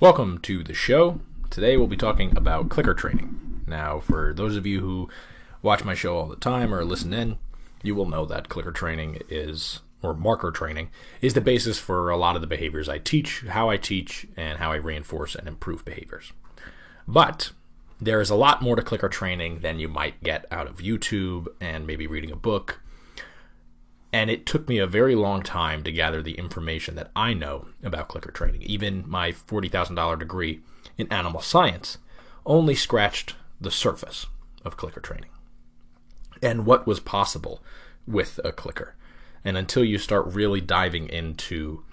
Welcome to the show. Today we'll be talking about clicker training. Now, for those of you who watch my show all the time or listen in, you will know that clicker training is, or marker training, is the basis for a lot of the behaviors I teach, how I teach, and how I reinforce and improve behaviors. But there is a lot more to clicker training than you might get out of YouTube and maybe reading a book. And it took me a very long time to gather the information that I know about clicker training. Even my $40,000 degree in animal science only scratched the surface of clicker training and what was possible with a clicker. And until you start really diving into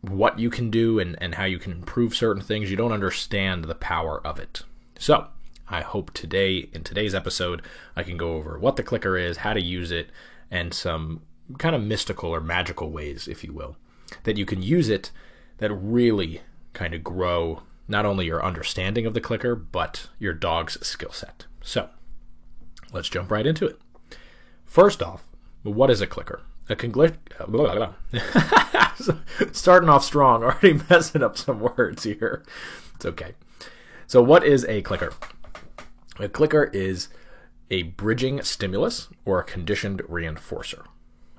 what you can do and, and how you can improve certain things, you don't understand the power of it. So, I hope today, in today's episode, I can go over what the clicker is, how to use it, and some kind of mystical or magical ways, if you will, that you can use it that really kind of grow not only your understanding of the clicker, but your dog's skill set. So, let's jump right into it. First off, what is a clicker? A congl- Starting off strong, already messing up some words here. It's okay. So, what is a clicker? A clicker is a bridging stimulus or a conditioned reinforcer.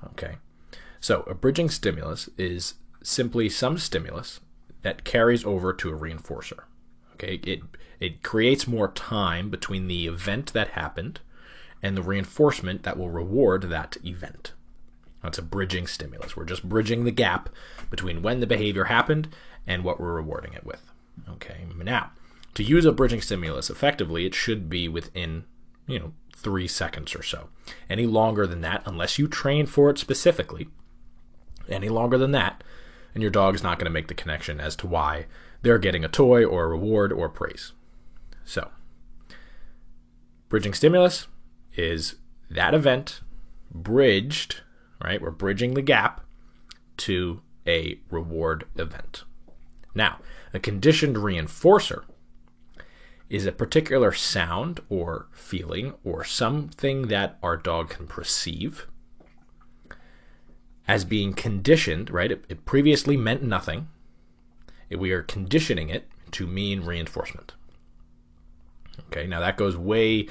Okay. So, a bridging stimulus is simply some stimulus that carries over to a reinforcer. Okay. It it creates more time between the event that happened and the reinforcement that will reward that event. That's a bridging stimulus. We're just bridging the gap between when the behavior happened and what we're rewarding it with. Okay, now to use a bridging stimulus effectively, it should be within, you know, three seconds or so. Any longer than that, unless you train for it specifically, any longer than that, and your dog's not going to make the connection as to why they're getting a toy or a reward or praise. So, bridging stimulus is that event bridged right? We're bridging the gap to a reward event. Now, a conditioned reinforcer is a particular sound or feeling or something that our dog can perceive as being conditioned, right? It, it previously meant nothing. we are conditioning it to mean reinforcement. Okay, now that goes way,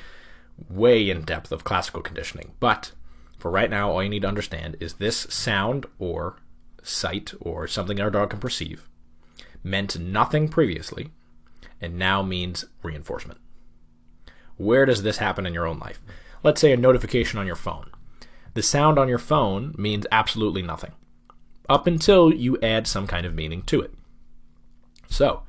way in depth of classical conditioning, but for right now, all you need to understand is this sound or sight or something our dog can perceive meant nothing previously and now means reinforcement. Where does this happen in your own life? Let's say a notification on your phone. The sound on your phone means absolutely nothing up until you add some kind of meaning to it. So,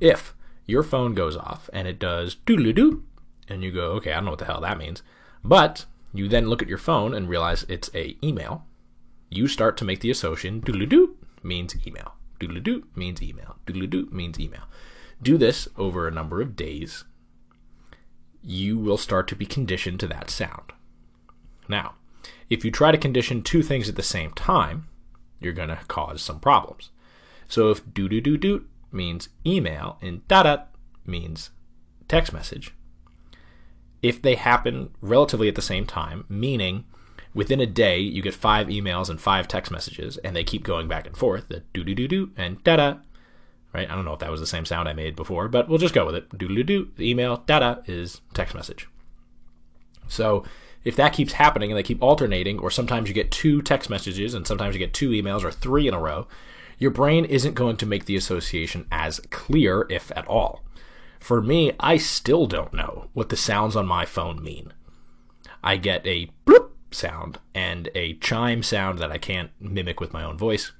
if your phone goes off and it does doodle doo, and you go, okay, I don't know what the hell that means, but you then look at your phone and realize it's a email. You start to make the association doodle doo means email. Doodle doo means email. Doodle doo means email. Do this over a number of days. You will start to be conditioned to that sound. Now, if you try to condition two things at the same time, you're going to cause some problems. So if doo doo doo doo means email and da da means text message, if they happen relatively at the same time, meaning within a day you get five emails and five text messages and they keep going back and forth, the do do do do and da da. Right? I don't know if that was the same sound I made before, but we'll just go with it. Do do do. The email da da is text message. So if that keeps happening and they keep alternating, or sometimes you get two text messages and sometimes you get two emails or three in a row, your brain isn't going to make the association as clear, if at all. For me, I still don't know what the sounds on my phone mean. I get a bloop sound and a chime sound that I can't mimic with my own voice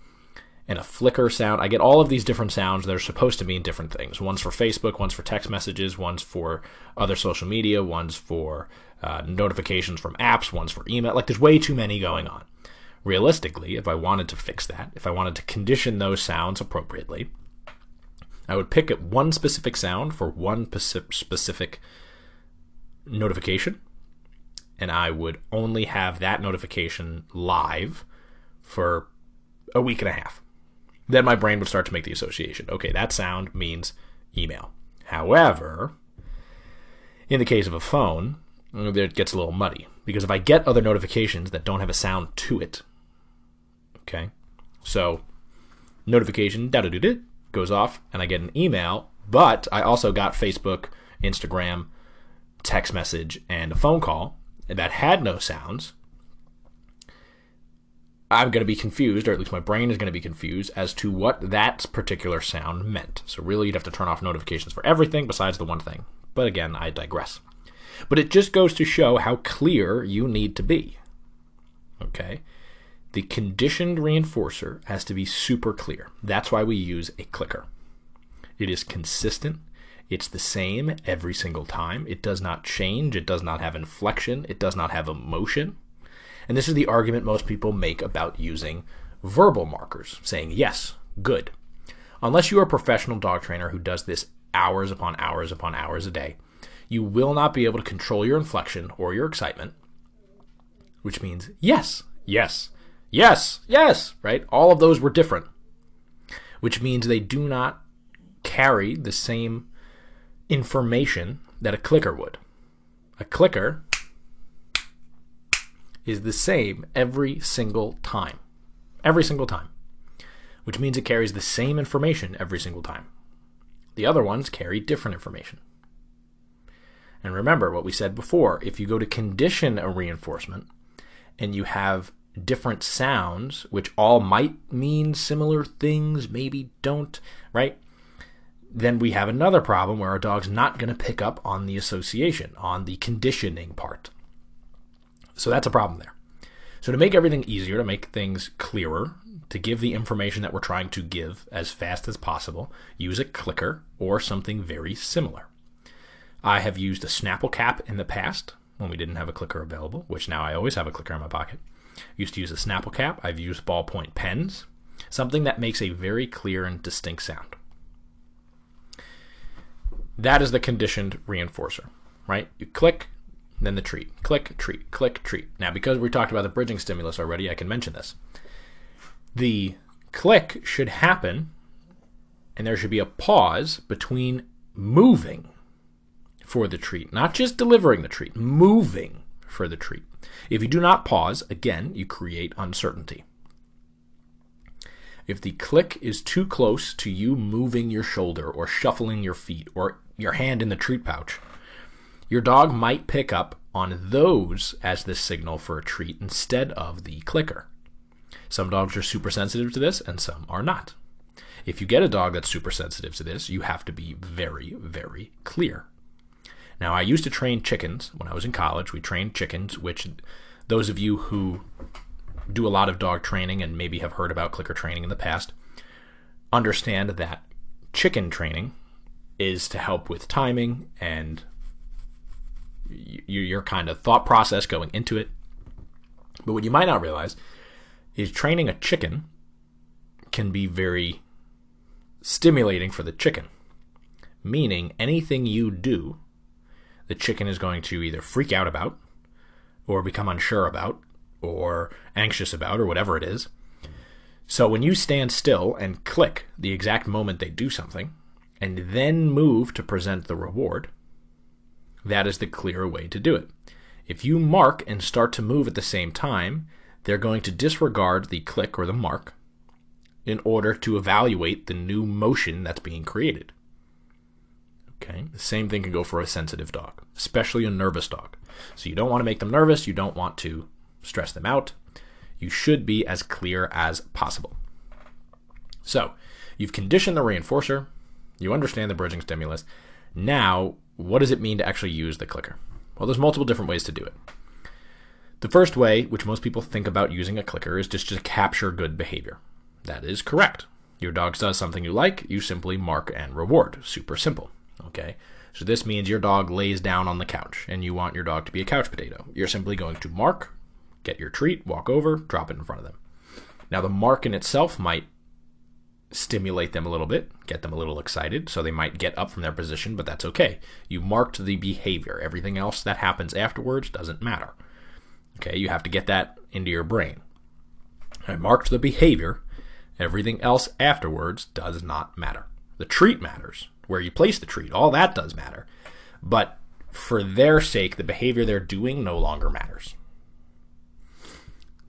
and a flicker sound. I get all of these different sounds that are supposed to mean different things. One's for Facebook, one's for text messages, one's for other social media, one's for uh, notifications from apps, one's for email. Like there's way too many going on. Realistically, if I wanted to fix that, if I wanted to condition those sounds appropriately, I would pick one specific sound for one specific notification, and I would only have that notification live for a week and a half. Then my brain would start to make the association. Okay, that sound means email. However, in the case of a phone, it gets a little muddy because if I get other notifications that don't have a sound to it, okay, so notification da da da goes off and I get an email, but I also got Facebook, Instagram, text message, and a phone call that had no sounds, I'm going to be confused, or at least my brain is going to be confused, as to what that particular sound meant. So, really, you'd have to turn off notifications for everything besides the one thing. But again, I digress. But it just goes to show how clear you need to be. Okay? The conditioned reinforcer has to be super clear. That's why we use a clicker. It is consistent. It's the same every single time. It does not change. It does not have inflection. It does not have emotion. And this is the argument most people make about using verbal markers, saying yes, good. Unless you are a professional dog trainer who does this hours upon hours upon hours a day, you will not be able to control your inflection or your excitement, which means yes, yes, yes, yes, right? All of those were different, which means they do not carry the same information that a clicker would. A clicker is the same every single time. Every single time. Which means it carries the same information every single time. The other ones carry different information. And remember what we said before if you go to condition a reinforcement and you have different sounds, which all might mean similar things, maybe don't, right? Then we have another problem where our dog's not going to pick up on the association, on the conditioning part. So that's a problem there. So to make everything easier, to make things clearer, to give the information that we're trying to give as fast as possible, use a clicker or something very similar. I have used a Snapple cap in the past when we didn't have a clicker available, which now I always have a clicker in my pocket. used to use a Snapple cap. I've used ballpoint pens, something that makes a very clear and distinct sound. That is the conditioned reinforcer, right? You click, then the treat. Click, treat, click, treat. Now, because we talked about the bridging stimulus already, I can mention this. The click should happen, and there should be a pause between moving for the treat, not just delivering the treat, moving for the treat. If you do not pause, again, you create uncertainty. If the click is too close to you moving your shoulder or shuffling your feet or your hand in the treat pouch, your dog might pick up on those as the signal for a treat instead of the clicker. Some dogs are super sensitive to this and some are not. If you get a dog that's super sensitive to this, you have to be very, very clear. Now, I used to train chickens when I was in college. We trained chickens, which those of you who do a lot of dog training and maybe have heard about clicker training in the past understand that chicken training is to help with timing and your kind of thought process going into it. But what you might not realize is training a chicken can be very stimulating for the chicken. Meaning, anything you do, the chicken is going to either freak out about, or become unsure about, or anxious about, or whatever it is. So when you stand still and click the exact moment they do something, and then move to present the reward, that is the clearer way to do it. If you mark and start to move at the same time, they're going to disregard the click or the mark in order to evaluate the new motion that's being created. Okay, the same thing can go for a sensitive dog, especially a nervous dog. So you don't want to make them nervous, you don't want to stress them out. You should be as clear as possible. So, you've conditioned the reinforcer, you understand the bridging stimulus. Now, what does it mean to actually use the clicker? Well, there's multiple different ways to do it. The first way, which most people think about using a clicker, is just to capture good behavior. That is correct. Your dog does something you like, you simply mark and reward. Super simple. Okay? So this means your dog lays down on the couch and you want your dog to be a couch potato. You're simply going to mark, get your treat, walk over, drop it in front of them. Now, the mark in itself might stimulate them a little bit, get them a little excited, so they might get up from their position, but that's okay. You marked the behavior. Everything else that happens afterwards doesn't matter. Okay, you have to get that into your brain. I marked the behavior. Everything else afterwards does not matter. The treat matters. Where you place the treat, all that does matter. But for their sake, the behavior they're doing no longer matters.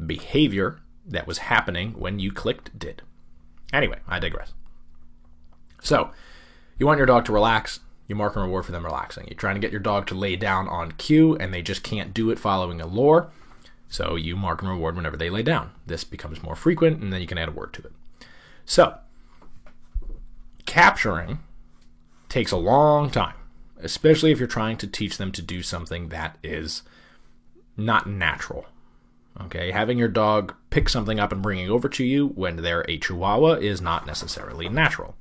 Behavior that was happening when you clicked did. Anyway, I digress. So, you want your dog to relax, you mark and reward for them relaxing. You're trying to get your dog to lay down on cue and they just can't do it following a lure. So you mark and reward whenever they lay down. This becomes more frequent and then you can add a word to it. So, capturing takes a long time, especially if you're trying to teach them to do something that is not natural. Okay, having your dog pick something up and bring it over to you when they're a chihuahua is not necessarily natural.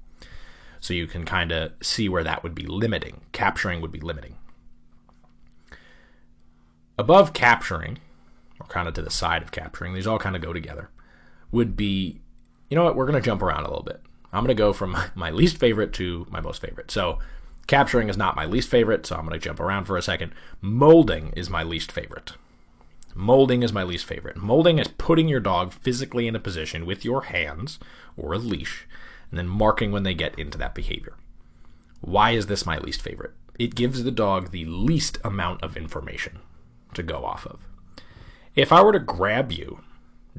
So you can kind of see where that would be limiting. Capturing would be limiting. Above capturing, or kind of to the side of capturing, these all kind of go together, would be, you know what, we're going to jump around a little bit. I'm going to go from my least favorite to my most favorite. So capturing is not my least favorite, so I'm going to jump around for a second. Molding is my least favorite. Molding is my least favorite. Molding is putting your dog physically in a position with your hands or a leash and then marking when they get into that behavior. Why is this my least favorite? It gives the dog the least amount of information to go off of. If I were to grab you,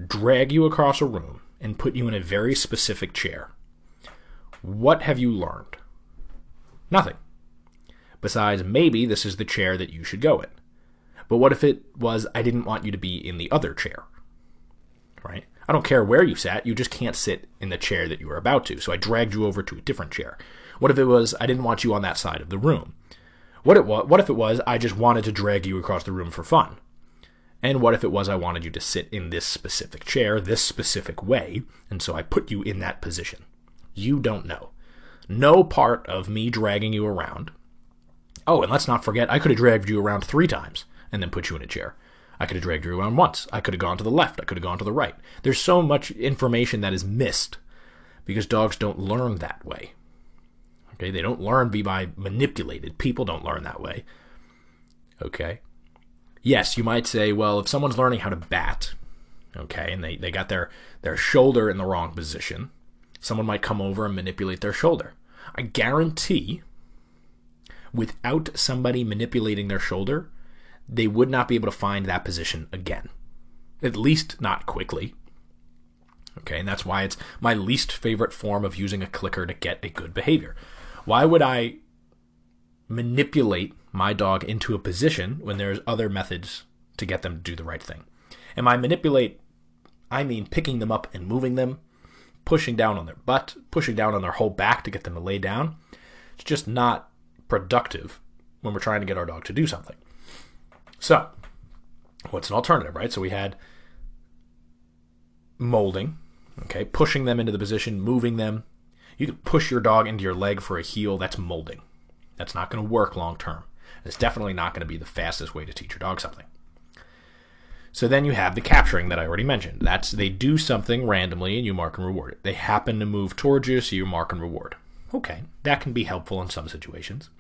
drag you across a room, and put you in a very specific chair, what have you learned? Nothing. Besides, maybe this is the chair that you should go in. But what if it was, I didn't want you to be in the other chair? Right? I don't care where you sat, you just can't sit in the chair that you were about to. So I dragged you over to a different chair. What if it was I didn't want you on that side of the room? What it was, what if it was I just wanted to drag you across the room for fun? And what if it was I wanted you to sit in this specific chair, this specific way, and so I put you in that position? You don't know. No part of me dragging you around. Oh, and let's not forget, I could have dragged you around three times and then put you in a chair. I could have dragged you around once. I could have gone to the left. I could have gone to the right. There's so much information that is missed because dogs don't learn that way. Okay, they don't learn be by manipulated. People don't learn that way. Okay. Yes, you might say, well, if someone's learning how to bat, okay, and they, they got their, their shoulder in the wrong position, someone might come over and manipulate their shoulder. I guarantee without somebody manipulating their shoulder, they would not be able to find that position again. At least not quickly. Okay, and that's why it's my least favorite form of using a clicker to get a good behavior. Why would I manipulate my dog into a position when there's other methods to get them to do the right thing? And by manipulate, I mean picking them up and moving them, pushing down on their butt, pushing down on their whole back to get them to lay down. It's just not productive when we're trying to get our dog to do something. So, what's an alternative, right? So we had molding, okay, pushing them into the position, moving them. You could push your dog into your leg for a heel. That's molding. That's not going to work long term. It's definitely not going to be the fastest way to teach your dog something. So then you have the capturing that I already mentioned. That's they do something randomly and you mark and reward it. They happen to move towards you, so you mark and reward. Okay, that can be helpful in some situations.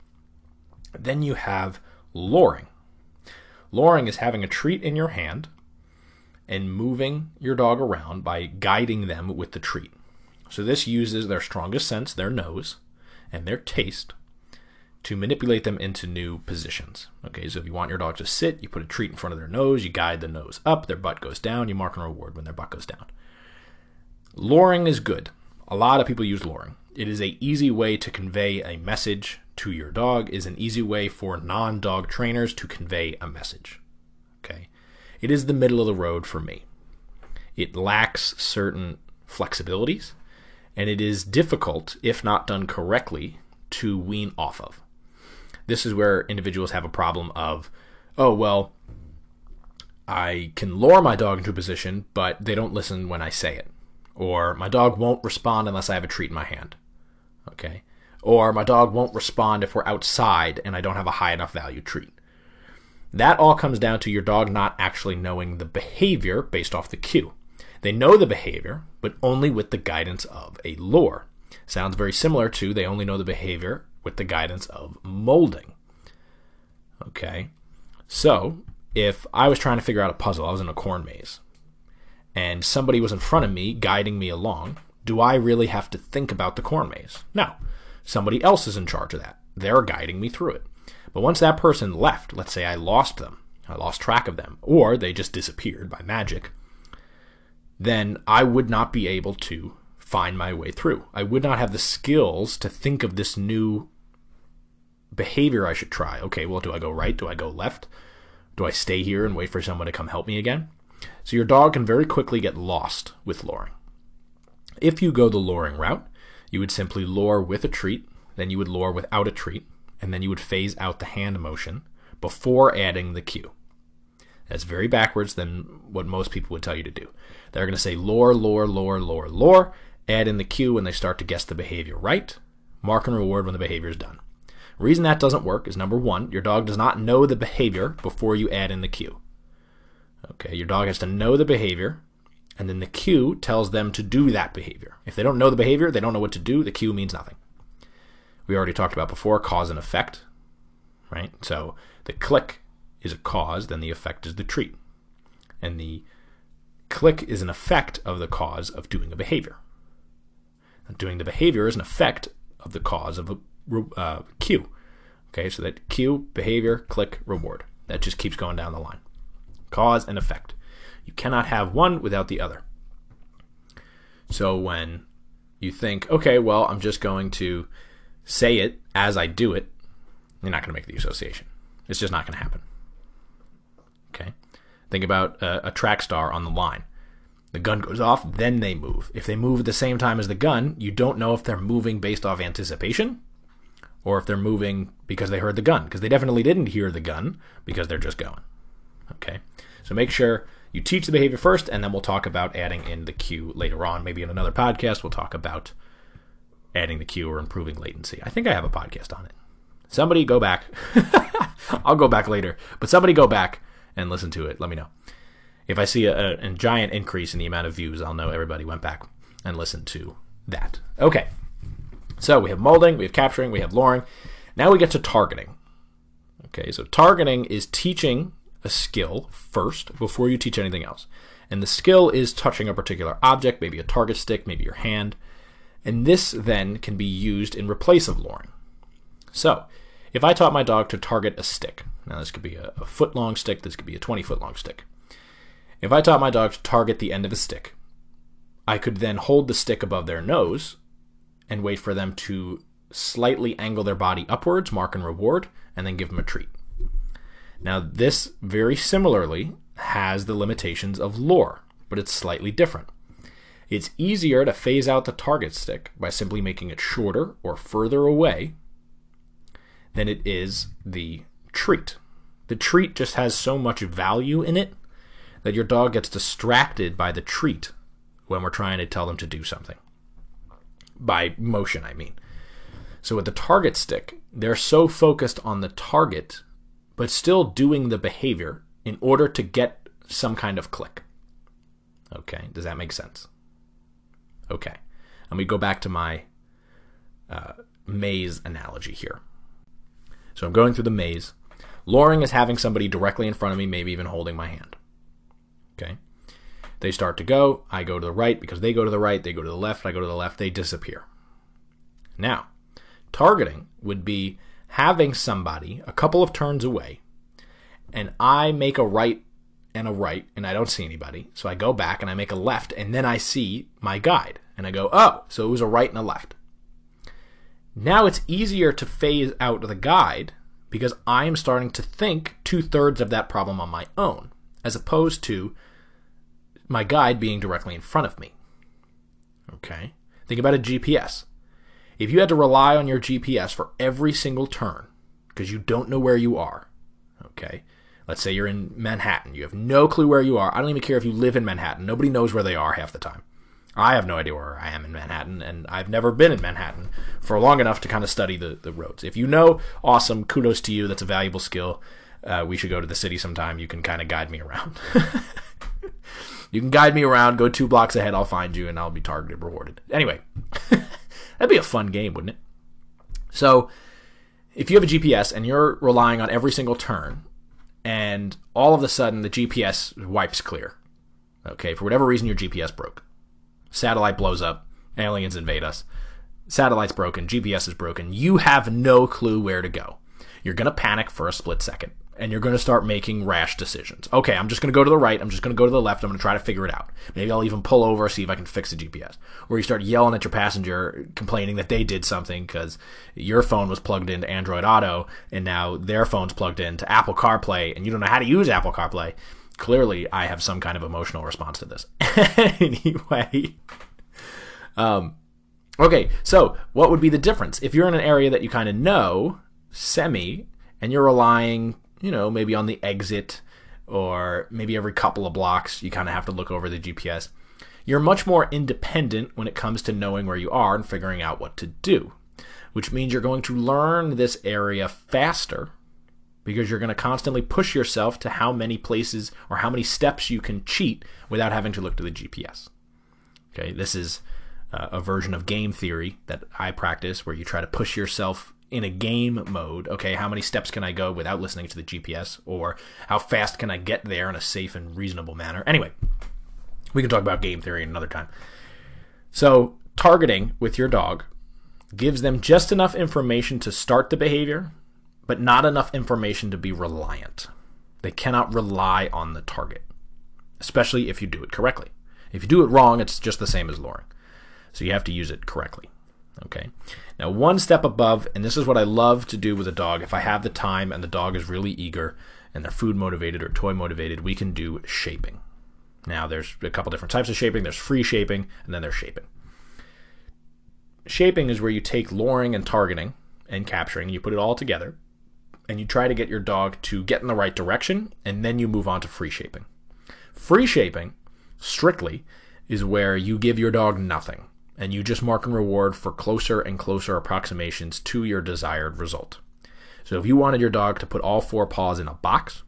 Then you have luring. Luring is having a treat in your hand and moving your dog around by guiding them with the treat. So this uses their strongest sense, their nose, and their taste to manipulate them into new positions. Okay, so if you want your dog to sit, you put a treat in front of their nose, you guide the nose up, their butt goes down, you mark and reward when their butt goes down. Luring is good. A lot of people use luring. It is a easy way to convey a message to your dog is an easy way for non-dog trainers to convey a message. Okay? It is the middle of the road for me. It lacks certain flexibilities and it is difficult if not done correctly to wean off of. This is where individuals have a problem of oh well I can lure my dog into a position, but they don't listen when I say it. Or my dog won't respond unless I have a treat in my hand. Okay? Or my dog won't respond if we're outside and I don't have a high enough value treat. That all comes down to your dog not actually knowing the behavior based off the cue. They know the behavior, but only with the guidance of a lure. Sounds very similar to they only know the behavior with the guidance of molding. Okay? So, if I was trying to figure out a puzzle, I was in a corn maze, and somebody was in front of me guiding me along, do I really have to think about the corn maze? No. Somebody else is in charge of that. They're guiding me through it. But once that person left, let's say I lost them, I lost track of them, or they just disappeared by magic, then I would not be able to find my way through. I would not have the skills to think of this new behavior I should try. Okay, well, do I go right? Do I go left? Do I stay here and wait for someone to come help me again? So your dog can very quickly get lost with luring. If you go the luring route, you would simply lure with a treat, then you would lure without a treat, and then you would phase out the hand motion before adding the cue. That's very backwards than what most people would tell you to do. They're going to say lure, lure, lure, lure, lure, add in the cue when they start to guess the behavior right, mark and reward when the behavior is done. Reason that doesn't work is number one, your dog does not know the behavior before you add in the cue. Okay, your dog has to know the behavior, and then the cue tells them to do that behavior. If they don't know the behavior, they don't know what to do, the cue means nothing. We already talked about before cause and effect, right? So the click is a cause, then the effect is the treat. And the click is an effect of the cause of doing a behavior. doing the behavior is an effect of the cause of a uh, cue. Okay, so that cue, behavior, click, reward. That just keeps going down the line. Cause and effect. You cannot have one without the other. So when you think, okay, well, I'm just going to say it as I do it, you're not going to make the association. It's just not going to happen. Okay? Think about a, a track star on the line. The gun goes off, then they move. If they move at the same time as the gun, you don't know if they're moving based off anticipation or if they're moving because they heard the gun, because they definitely didn't hear the gun because they're just going. Okay? So make sure you teach the behavior first, and then we'll talk about adding in the cue later on. Maybe in another podcast, we'll talk about adding the cue or improving latency. I think I have a podcast on it. Somebody go back. I'll go back later, but somebody go back and listen to it. Let me know. If I see a, a, a giant increase in the amount of views, I'll know everybody went back and listened to that. Okay. So we have molding, we have capturing, we have luring. Now we get to targeting. Okay, so targeting is teaching a skill first before you teach anything else. And the skill is touching a particular object, maybe a target stick, maybe your hand. And this then can be used in replace of luring. So, if I taught my dog to target a stick, now this could be a, a foot long stick, this could be a 20 foot long stick. If I taught my dog to target the end of a stick, I could then hold the stick above their nose and wait for them to slightly angle their body upwards, mark and reward, and then give them a treat. Now, this very similarly has the limitations of lure, but it's slightly different. It's easier to phase out the target stick by simply making it shorter or further away than it is the treat. The treat just has so much value in it that your dog gets distracted by the treat when we're trying to tell them to do something. By motion, I mean. So with the target stick, they're so focused on the target but still doing the behavior in order to get some kind of click. Okay, does that make sense? Okay, and we go back to my uh, maze analogy here. So I'm going through the maze. Luring is having somebody directly in front of me, maybe even holding my hand. Okay. They start to go. I go to the right because they go to the right. They go to the left. I go to the left. They disappear. Now, targeting would be having somebody a couple of turns away and I make a right and a right and I don't see anybody. So I go back and I make a left and then I see my guide and I go, oh, so it was a right and a left. Now it's easier to phase out the guide because I am starting to think two thirds of that problem on my own, as opposed to my guide being directly in front of me. Okay? Think about a GPS. If you had to rely on your GPS for every single turn because you don't know where you are, okay? Let's say you're in Manhattan. You have no clue where you are. I don't even care if you live in Manhattan. Nobody knows where they are half the time. I have no idea where I am in Manhattan, and I've never been in Manhattan for long enough to kind of study the, the roads. If you know, awesome, kudos to you. That's a valuable skill. Uh, we should go to the city sometime. You can kind of guide me around. you can guide me around, go two blocks ahead, I'll find you, and I'll be targeted, rewarded. Anyway, That'd be a fun game, wouldn't it? So, if you have a GPS and you're relying on every single turn, and all of a sudden the GPS wipes clear, okay, for whatever reason your GPS broke, satellite blows up, aliens invade us, satellite's broken, GPS is broken, you have no clue where to go. You're going to panic for a split second. And you're going to start making rash decisions. Okay, I'm just going to go to the right. I'm just going to go to the left. I'm going to try to figure it out. Maybe I'll even pull over, see if I can fix the GPS. Or you start yelling at your passenger, complaining that they did something because your phone was plugged into Android Auto and now their phone's plugged into Apple CarPlay and you don't know how to use Apple CarPlay. Clearly, I have some kind of emotional response to this. anyway, um, okay, so what would be the difference? If you're in an area that you kind of know, semi, and you're relying you know, maybe on the exit or maybe every couple of blocks you kind of have to look over the GPS. You're much more independent when it comes to knowing where you are and figuring out what to do, which means you're going to learn this area faster because you're going to constantly push yourself to how many places or how many steps you can cheat without having to look to the GPS. Okay, this is uh, a version of game theory that I practice where you try to push yourself in a game mode, okay, how many steps can I go without listening to the GPS? Or how fast can I get there in a safe and reasonable manner? Anyway, we can talk about game theory another time. So, targeting with your dog gives them just enough information to start the behavior, but not enough information to be reliant. They cannot rely on the target, especially if you do it correctly. If you do it wrong, it's just the same as luring. So you have to use it correctly. Okay. Now, one step above, and this is what I love to do with a dog. If I have the time and the dog is really eager and they're food motivated or toy motivated, we can do shaping. Now, there's a couple different types of shaping. There's free shaping, and then there's shaping. Shaping is where you take luring and targeting and capturing, you put it all together, and you try to get your dog to get in the right direction, and then you move on to free shaping. Free shaping, strictly, is where you give your dog nothing and you just mark and reward for closer and closer approximations to your desired result. So if you wanted your dog to put all four paws in a box,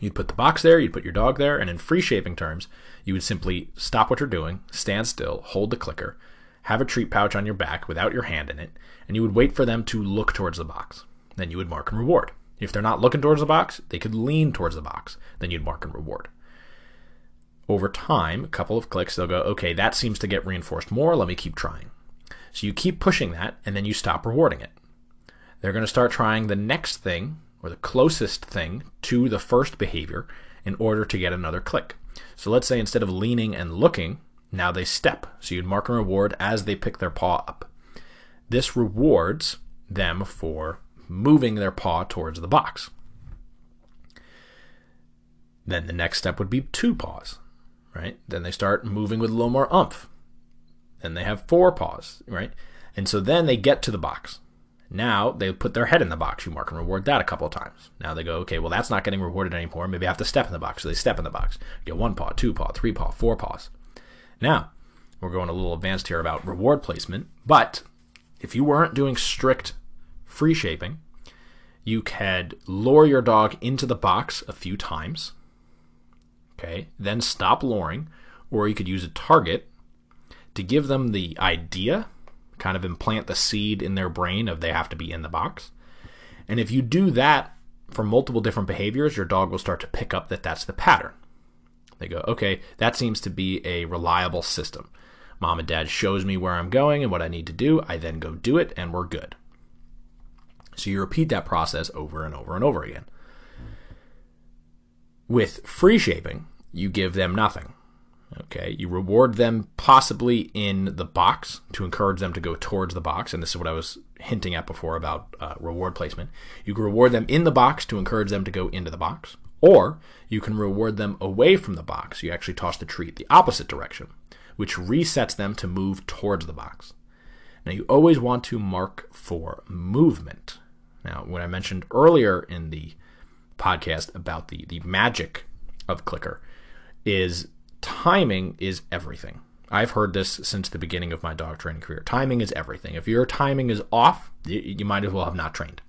you'd put the box there, you'd put your dog there, and in free shaping terms, you would simply stop what you're doing, stand still, hold the clicker, have a treat pouch on your back without your hand in it, and you would wait for them to look towards the box. Then you would mark and reward. If they're not looking towards the box, they could lean towards the box. Then you'd mark and reward over time, a couple of clicks, they'll go, okay, that seems to get reinforced more. Let me keep trying. So you keep pushing that and then you stop rewarding it. They're going to start trying the next thing or the closest thing to the first behavior in order to get another click. So let's say instead of leaning and looking, now they step. So you'd mark and reward as they pick their paw up. This rewards them for moving their paw towards the box. Then the next step would be two paws right? Then they start moving with a little more umph. Then they have four paws, right? And so then they get to the box. Now they put their head in the box. You mark and reward that a couple of times. Now they go, okay, well, that's not getting rewarded anymore. Maybe I have to step in the box. So they step in the box. You get one paw, two paw, three paw, four paws. Now, we're going a little advanced here about reward placement, but if you weren't doing strict free shaping, you could lure your dog into the box a few times Okay, then stop luring, or you could use a target to give them the idea, kind of implant the seed in their brain of they have to be in the box. And if you do that for multiple different behaviors, your dog will start to pick up that that's the pattern. They go, okay, that seems to be a reliable system. Mom and dad shows me where I'm going and what I need to do. I then go do it, and we're good. So you repeat that process over and over and over again. With free shaping, you give them nothing. Okay, you reward them possibly in the box to encourage them to go towards the box, and this is what I was hinting at before about uh, reward placement. You can reward them in the box to encourage them to go into the box, or you can reward them away from the box. You actually toss the treat the opposite direction, which resets them to move towards the box. Now, you always want to mark for movement. Now, when I mentioned earlier in the podcast about the, the magic of clicker, is timing is everything. I've heard this since the beginning of my dog training career. Timing is everything. If your timing is off, you might as well have not trained.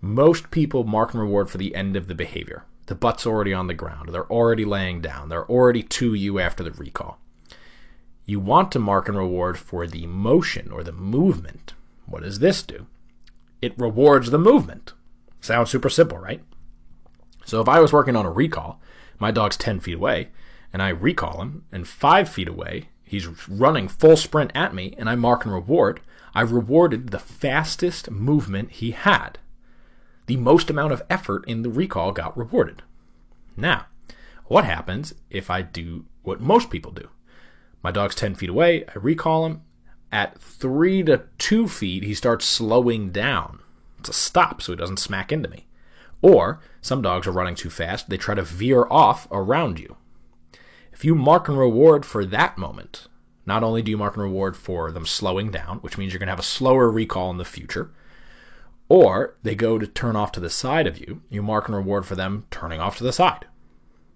Most people mark and reward for the end of the behavior. The butt's already on the ground. They're already laying down. They're already to you after the recall. You want to mark and reward for the motion or the movement. What does this do? It rewards the movement. Sounds super simple, right? So if I was working on a recall my dog's 10 feet away, and I recall him, and five feet away, he's running full sprint at me, and I mark and reward. I rewarded the fastest movement he had. the most amount of effort in the recall got rewarded. Now, what happens if I do what most people do? My dog's 10 feet away, I recall him. At three to two feet, he starts slowing down It's a stop so he doesn't smack into me. Or some dogs are running too fast, they try to veer off around you. If you mark and reward for that moment, not only do you mark and reward for them slowing down, which means you're going to have a slower recall in the future, or they go to turn off to the side of you, you mark and reward for them turning off to the side.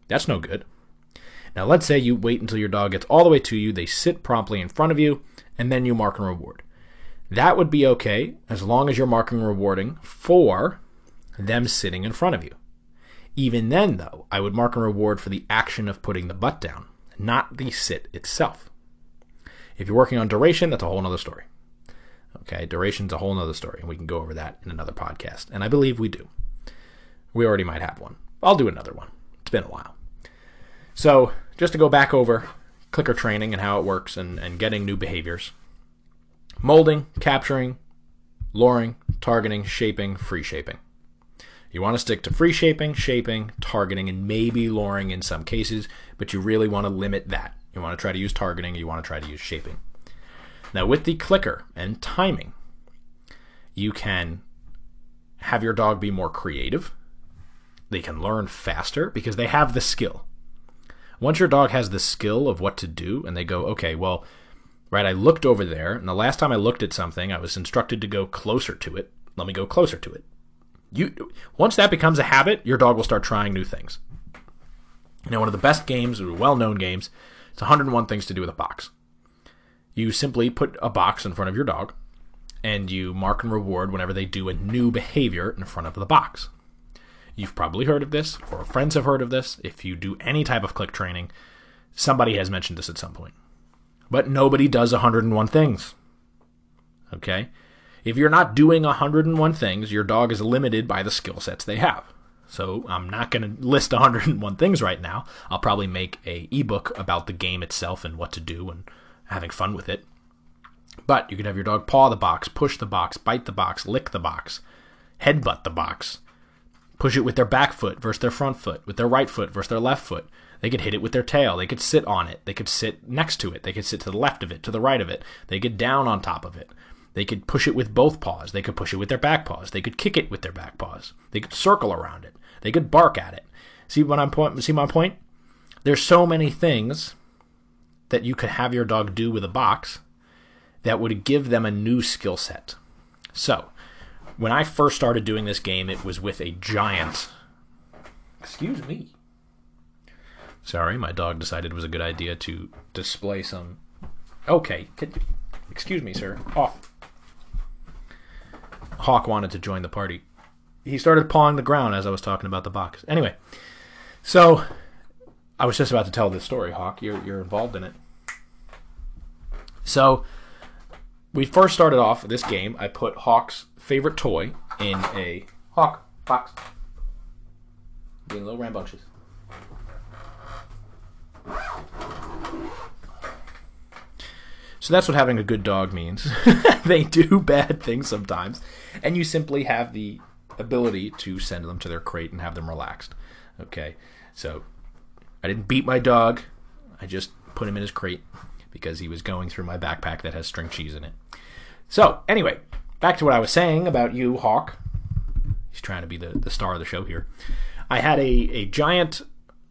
That's no good. Now, let's say you wait until your dog gets all the way to you, they sit promptly in front of you, and then you mark and reward. That would be okay as long as you're marking and rewarding for them sitting in front of you. Even then, though, I would mark a reward for the action of putting the butt down, not the sit itself. If you're working on duration, that's a whole other story. Okay, duration's a whole other story, and we can go over that in another podcast. And I believe we do. We already might have one. I'll do another one. It's been a while. So, just to go back over clicker training and how it works and, and getting new behaviors molding, capturing, luring, targeting, shaping, free shaping. You want to stick to free shaping, shaping, targeting, and maybe luring in some cases, but you really want to limit that. You want to try to use targeting, you want to try to use shaping. Now, with the clicker and timing, you can have your dog be more creative. They can learn faster because they have the skill. Once your dog has the skill of what to do and they go, okay, well, right, I looked over there, and the last time I looked at something, I was instructed to go closer to it. Let me go closer to it. You once that becomes a habit, your dog will start trying new things. You know, one of the best games, well-known games, it's 101 things to do with a box. You simply put a box in front of your dog, and you mark and reward whenever they do a new behavior in front of the box. You've probably heard of this, or friends have heard of this. If you do any type of click training, somebody has mentioned this at some point. But nobody does 101 things. Okay? If you're not doing 101 things, your dog is limited by the skill sets they have. So I'm not going to list 101 things right now. I'll probably make a ebook about the game itself and what to do and having fun with it. But you can have your dog paw the box, push the box, bite the box, lick the box, headbutt the box, push it with their back foot versus their front foot, with their right foot versus their left foot. They could hit it with their tail. They could sit on it. They could sit next to it. They could sit to the left of it, to the right of it. They could down on top of it. They could push it with both paws. They could push it with their back paws. They could kick it with their back paws. They could circle around it. They could bark at it. See what I'm point? See my point? There's so many things that you could have your dog do with a box that would give them a new skill set. So, when I first started doing this game, it was with a giant. Excuse me. Sorry, my dog decided it was a good idea to display some. Okay, excuse me, sir. Off. Hawk wanted to join the party. He started pawing the ground as I was talking about the box. Anyway, so I was just about to tell this story, Hawk. You're, you're involved in it. So we first started off this game. I put Hawk's favorite toy in a Hawk box. Getting a little rambunctious. So that's what having a good dog means. they do bad things sometimes, and you simply have the ability to send them to their crate and have them relaxed. Okay, so I didn't beat my dog. I just put him in his crate because he was going through my backpack that has string cheese in it. So, anyway, back to what I was saying about you, Hawk. He's trying to be the, the star of the show here. I had a, a giant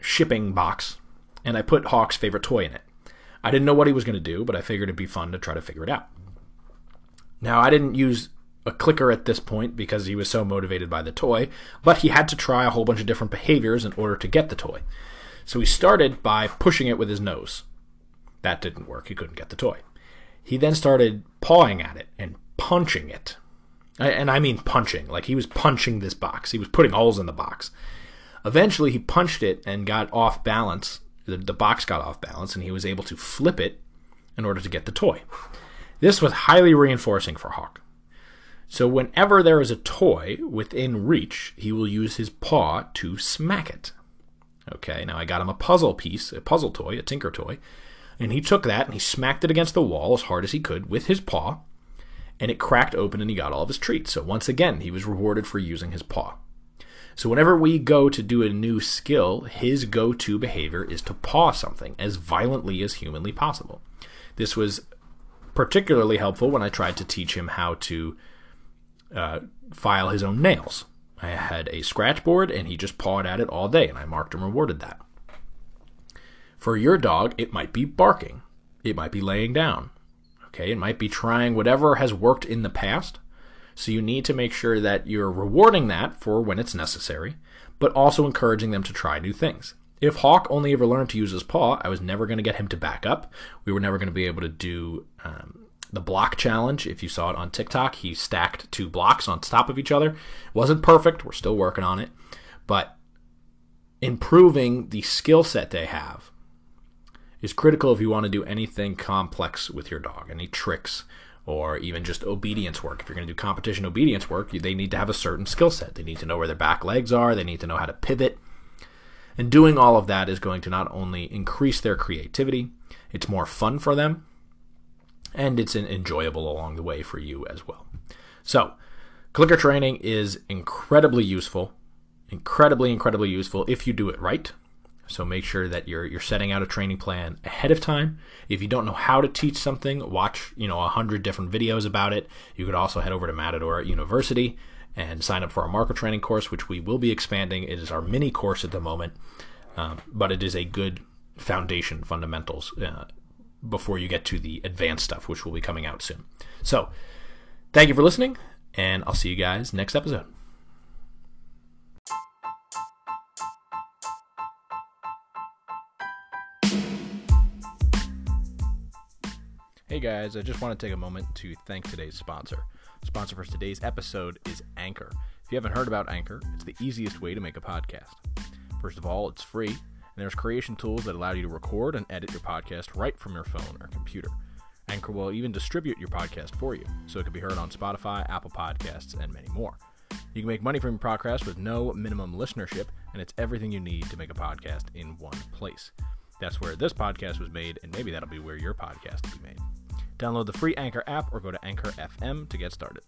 shipping box, and I put Hawk's favorite toy in it. I didn't know what he was going to do, but I figured it'd be fun to try to figure it out. Now, I didn't use a clicker at this point because he was so motivated by the toy, but he had to try a whole bunch of different behaviors in order to get the toy. So he started by pushing it with his nose. That didn't work. He couldn't get the toy. He then started pawing at it and punching it. And I mean punching. Like he was punching this box. He was putting holes in the box. Eventually, he punched it and got off balance the, the box got off balance and he was able to flip it in order to get the toy. This was highly reinforcing for Hawk. So whenever there is a toy within reach, he will use his paw to smack it. Okay, now I got him a puzzle piece, a puzzle toy, a tinker toy, and he took that and he smacked it against the wall as hard as he could with his paw, and it cracked open and he got all of his treats. So once again, he was rewarded for using his paw. So whenever we go to do a new skill, his go-to behavior is to paw something as violently as humanly possible. This was particularly helpful when I tried to teach him how to uh, file his own nails. I had a scratch board and he just pawed at it all day, and I marked and rewarded that. For your dog, it might be barking, it might be laying down, okay, it might be trying whatever has worked in the past so you need to make sure that you're rewarding that for when it's necessary, but also encouraging them to try new things. If Hawk only ever learned to use his paw, I was never going to get him to back up. We were never going to be able to do um, the block challenge. If you saw it on TikTok, he stacked two blocks on top of each other. It wasn't perfect. We're still working on it. But improving the skill set they have is critical if you want to do anything complex with your dog, any tricks or even just obedience work. If you're going to do competition obedience work, they need to have a certain skill set. They need to know where their back legs are, they need to know how to pivot. And doing all of that is going to not only increase their creativity, it's more fun for them, and it's enjoyable along the way for you as well. So, clicker training is incredibly useful, incredibly, incredibly useful if you do it right. So make sure that you're you're setting out a training plan ahead of time. If you don't know how to teach something, watch you know a hundred different videos about it. You could also head over to Matador University and sign up for our marker training course, which we will be expanding. It is our mini course at the moment, um, but it is a good foundation fundamentals uh, before you get to the advanced stuff, which will be coming out soon. So, thank you for listening, and I'll see you guys next episode. Hey guys, I just want to take a moment to thank today's sponsor. Sponsor for today's episode is Anchor. If you haven't heard about Anchor, it's the easiest way to make a podcast. First of all, it's free, and there's creation tools that allow you to record and edit your podcast right from your phone or computer. Anchor will even distribute your podcast for you, so it can be heard on Spotify, Apple Podcasts, and many more. You can make money from your podcast with no minimum listenership, and it's everything you need to make a podcast in one place. That's where this podcast was made, and maybe that'll be where your podcast will be made. Download the free Anchor app or go to Anchor FM to get started.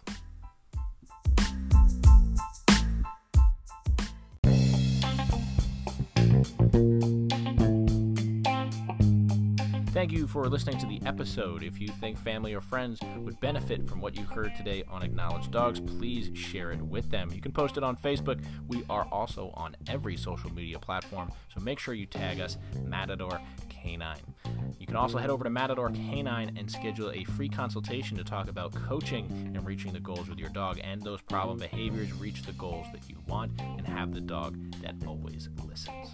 Thank you for listening to the episode. If you think family or friends would benefit from what you heard today on Acknowledged Dogs, please share it with them. You can post it on Facebook. We are also on every social media platform, so make sure you tag us, Matador Canine. You can also head over to Matador Canine and schedule a free consultation to talk about coaching and reaching the goals with your dog and those problem behaviors reach the goals that you want and have the dog that always listens.